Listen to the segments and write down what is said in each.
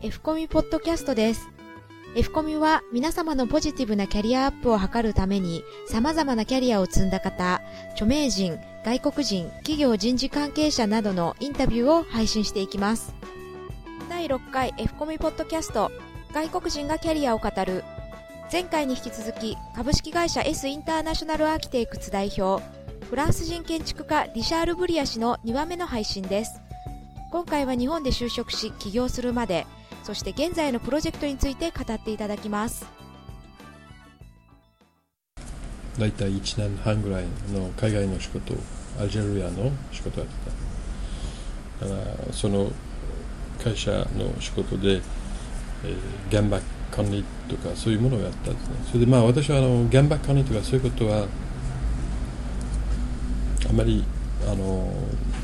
F コミポッドキャストです。F コミは皆様のポジティブなキャリアアップを図るために様々なキャリアを積んだ方、著名人、外国人、企業人事関係者などのインタビューを配信していきます。第6回 F コミポッドキャスト外国人がキャリアを語る前回に引き続き株式会社 S インターナショナルアーキテイクツ代表フランス人建築家リシャール・ブリア氏の2話目の配信です今回は日本で就職し起業するまでそして現在のプロジェクトについて語っていただきます。大体1年半ぐらいの海外の仕事アルジェリアの仕事やってた。だからその会社の仕事で、えー、現場管理とかそういうものをやったんですね。それでまあ私はあの現場管理とかそういうことはあまりあの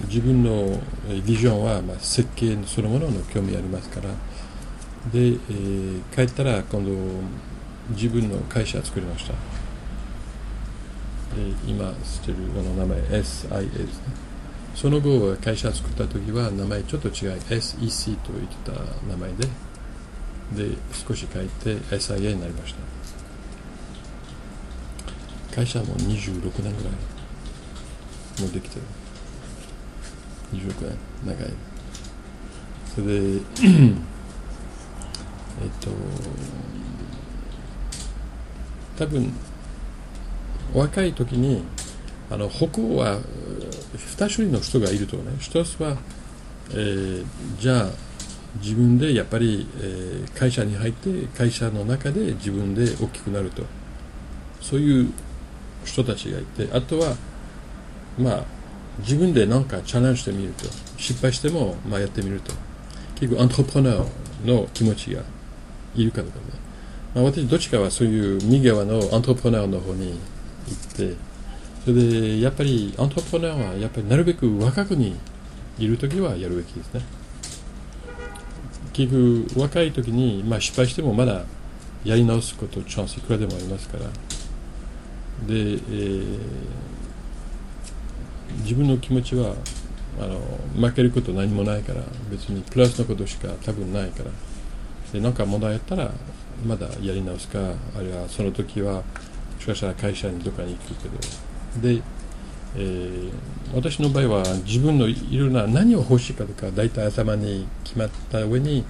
自分のビジョンは、まあ、設計そのものの興味ありますからで、えー、帰ったら今度自分の会社作りました。で今知ってるあの名前 SIA ですね。その後会社作った時は名前ちょっと違い SEC と言ってた名前でで少し変えて SIA になりました。会社もう26年ぐらいもうできてる。26年長い。それでと多分若い時にあの北欧は2種類の人がいるとね。1つは、えー、じゃあ自分でやっぱり、えー、会社に入って会社の中で自分で大きくなると。そういう人たちがいて。あとはまあ自分で何かチャレンジしてみると。失敗しても、まあ、やってみると。結局アントレプレナーの気持ちがいるかどうかね、まあ、私どっちかはそういう右側のアントレプレナーの方に行ってそれでやっぱりアントレプレナーはやっぱりなるべく若くにいる時はやるべきですね。結局若い時に、まあ、失敗してもまだやり直すことチャンスいくらでもありますから。で、えー、自分の気持ちはあの負けること何もないから別にプラスのことしか多分ないから。で何か問題あったらまだやり直すかあるいはその時はもしかしたら会社にどっかに行くけどで、えー、私の場合は自分のいろんな何を欲しいかとか大体頭に決まった上に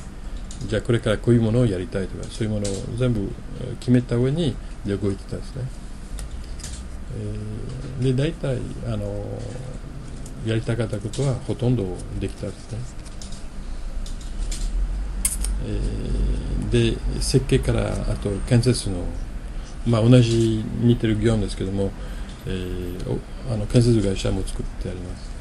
じゃあこれからこういうものをやりたいとかそういうものを全部決めた上に動いてたんですね、えー、で大体あのやりたかったことはほとんどできたんですね、で設計からあと建設の、まあ、同じ似てる業務ですけども、えー、あの建設会社も作ってあります。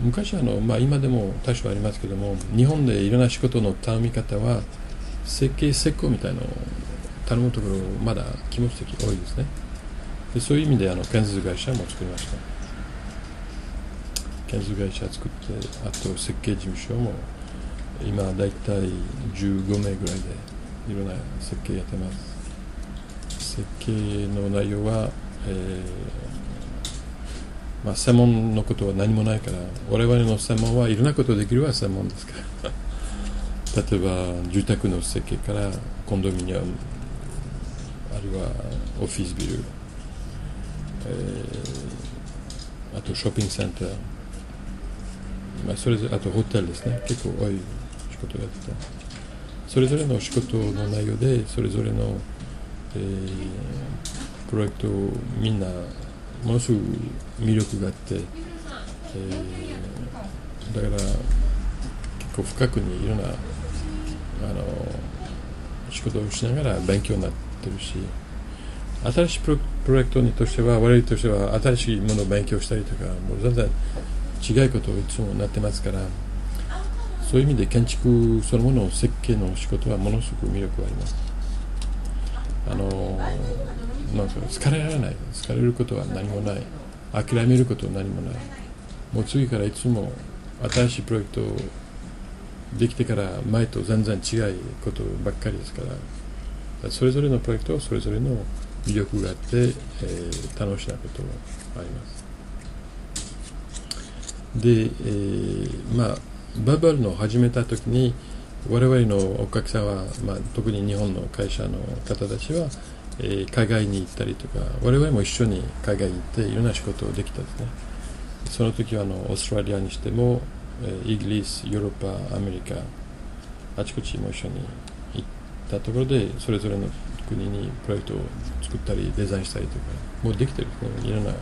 昔あの、まあ、今でも多少ありますけども日本でいろんな仕事の頼み方は設計施工みたいのを頼むところまだ気持ち的多いですね。でそういう意味であの建設会社も作りました。建設会社作ってあと設計事務所も今大体15名ぐらいでいろんな設計やってます。設計の内容は、えー、まあ、専門のことは何もないから我々の専門はいろんなことできるは専門ですから。例えば住宅の設計からコンドミニアムあるいはオフィスビル、えー、あとショッピングセンター。まあ、それぞれあとホテルですね。結構多い。仕事をやってた。それぞれの仕事の内容でそれぞれの、えー、プロジェクトをみんなものすごく魅力があって、えー、だから結構深くにいろんなあの仕事をしながら勉強になってるし新しいプロプロジェクトにとしては我々としては新しいものを勉強したりとかもう全然違うことをいつもなってますからそういう意味で建築そのものの設計の仕事はものすごく魅力があります。あのなんか疲れられない。疲れることは何もない。諦めることは何もない。もう次からいつも新しいプロジェクトできてから前と全然違うことばっかりですから。それぞれのプロジェクトはそれぞれの魅力があって、えー、楽しなこともあります。で、えー、まあバブルの始めた時に我々のお客さんは、まあ、特に日本の会社の方たちは、えー、海外に行ったりとか我々も一緒に海外に行っていろんな仕事をできたですね。その時はあのオーストラリアにしても、えー、イギリスヨーロッパアメリカあちこちも一緒に行ったところでそれぞれの国にプロジェクトを作ったりデザインしたりとかもうできてるですね。いろんな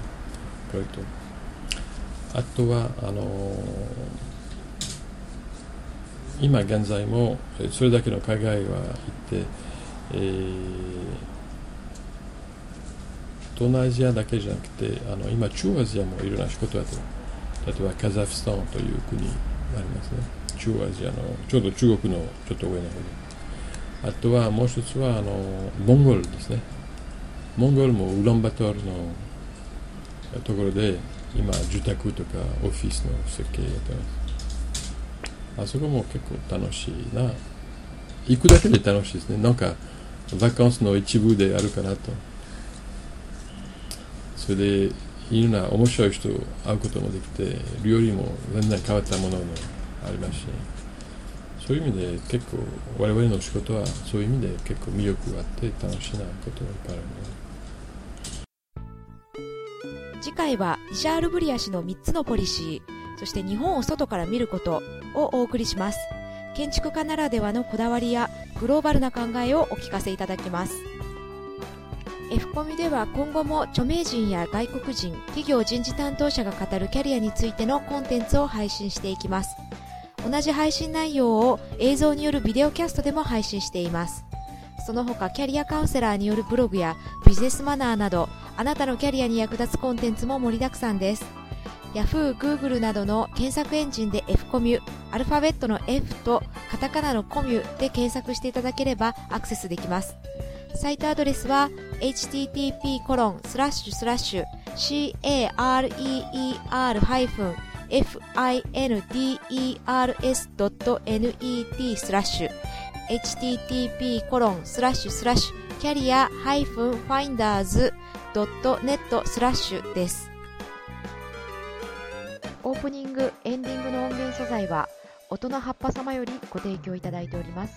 プロジェクト。あとはあのー今現在もそれだけの海外は行って、えー、東南アジアだけじゃなくてあの今中アジアもいろんな仕事をやってる。例えばカザフスタンという国がありますね。中アジアのちょうど中国のちょっと上の方で。あとはもう一つはあのモンゴルですね。モンゴルもウランバトルのところで今住宅とかオフィスの設計やってます。あそこも結構楽しいな。行くだけで楽しいですね。なんかバカンスの一部であるかなと。それでいろんな面白い人会うこともできて料理も全然変わったものもありますし。そういう意味で結構我々の仕事はそういう意味で結構魅力があって楽しいなことがいっぱいある次回はイシャール・ブリア氏の3つのポリシー。そして日本を外から見ることをお送りします。建築家ならではのこだわりやグローバルな考えをお聞かせいただきます。F コミでは今後も著名人や外国人企業人事担当者が語るキャリアについてのコンテンツを配信していきます。同じ配信内容を映像によるビデオキャストでも配信しています。その他キャリアカウンセラーによるブログやビジネスマナーなどあなたのキャリアに役立つコンテンツも盛りだくさんです。Yahoo、Google などの検索エンジンで F コミュ、アルファベットの F とカタカナのコミュで検索していただければアクセスできます。サイトアドレスは http コロンスラッシュスラッシュ career-finders.net スラッシュ http コロンスラッシュスラッシュキャリア -finders.net スラッシュです。オープニング、エンディングの音源素材は、音の葉っぱ様よりご提供いただいております。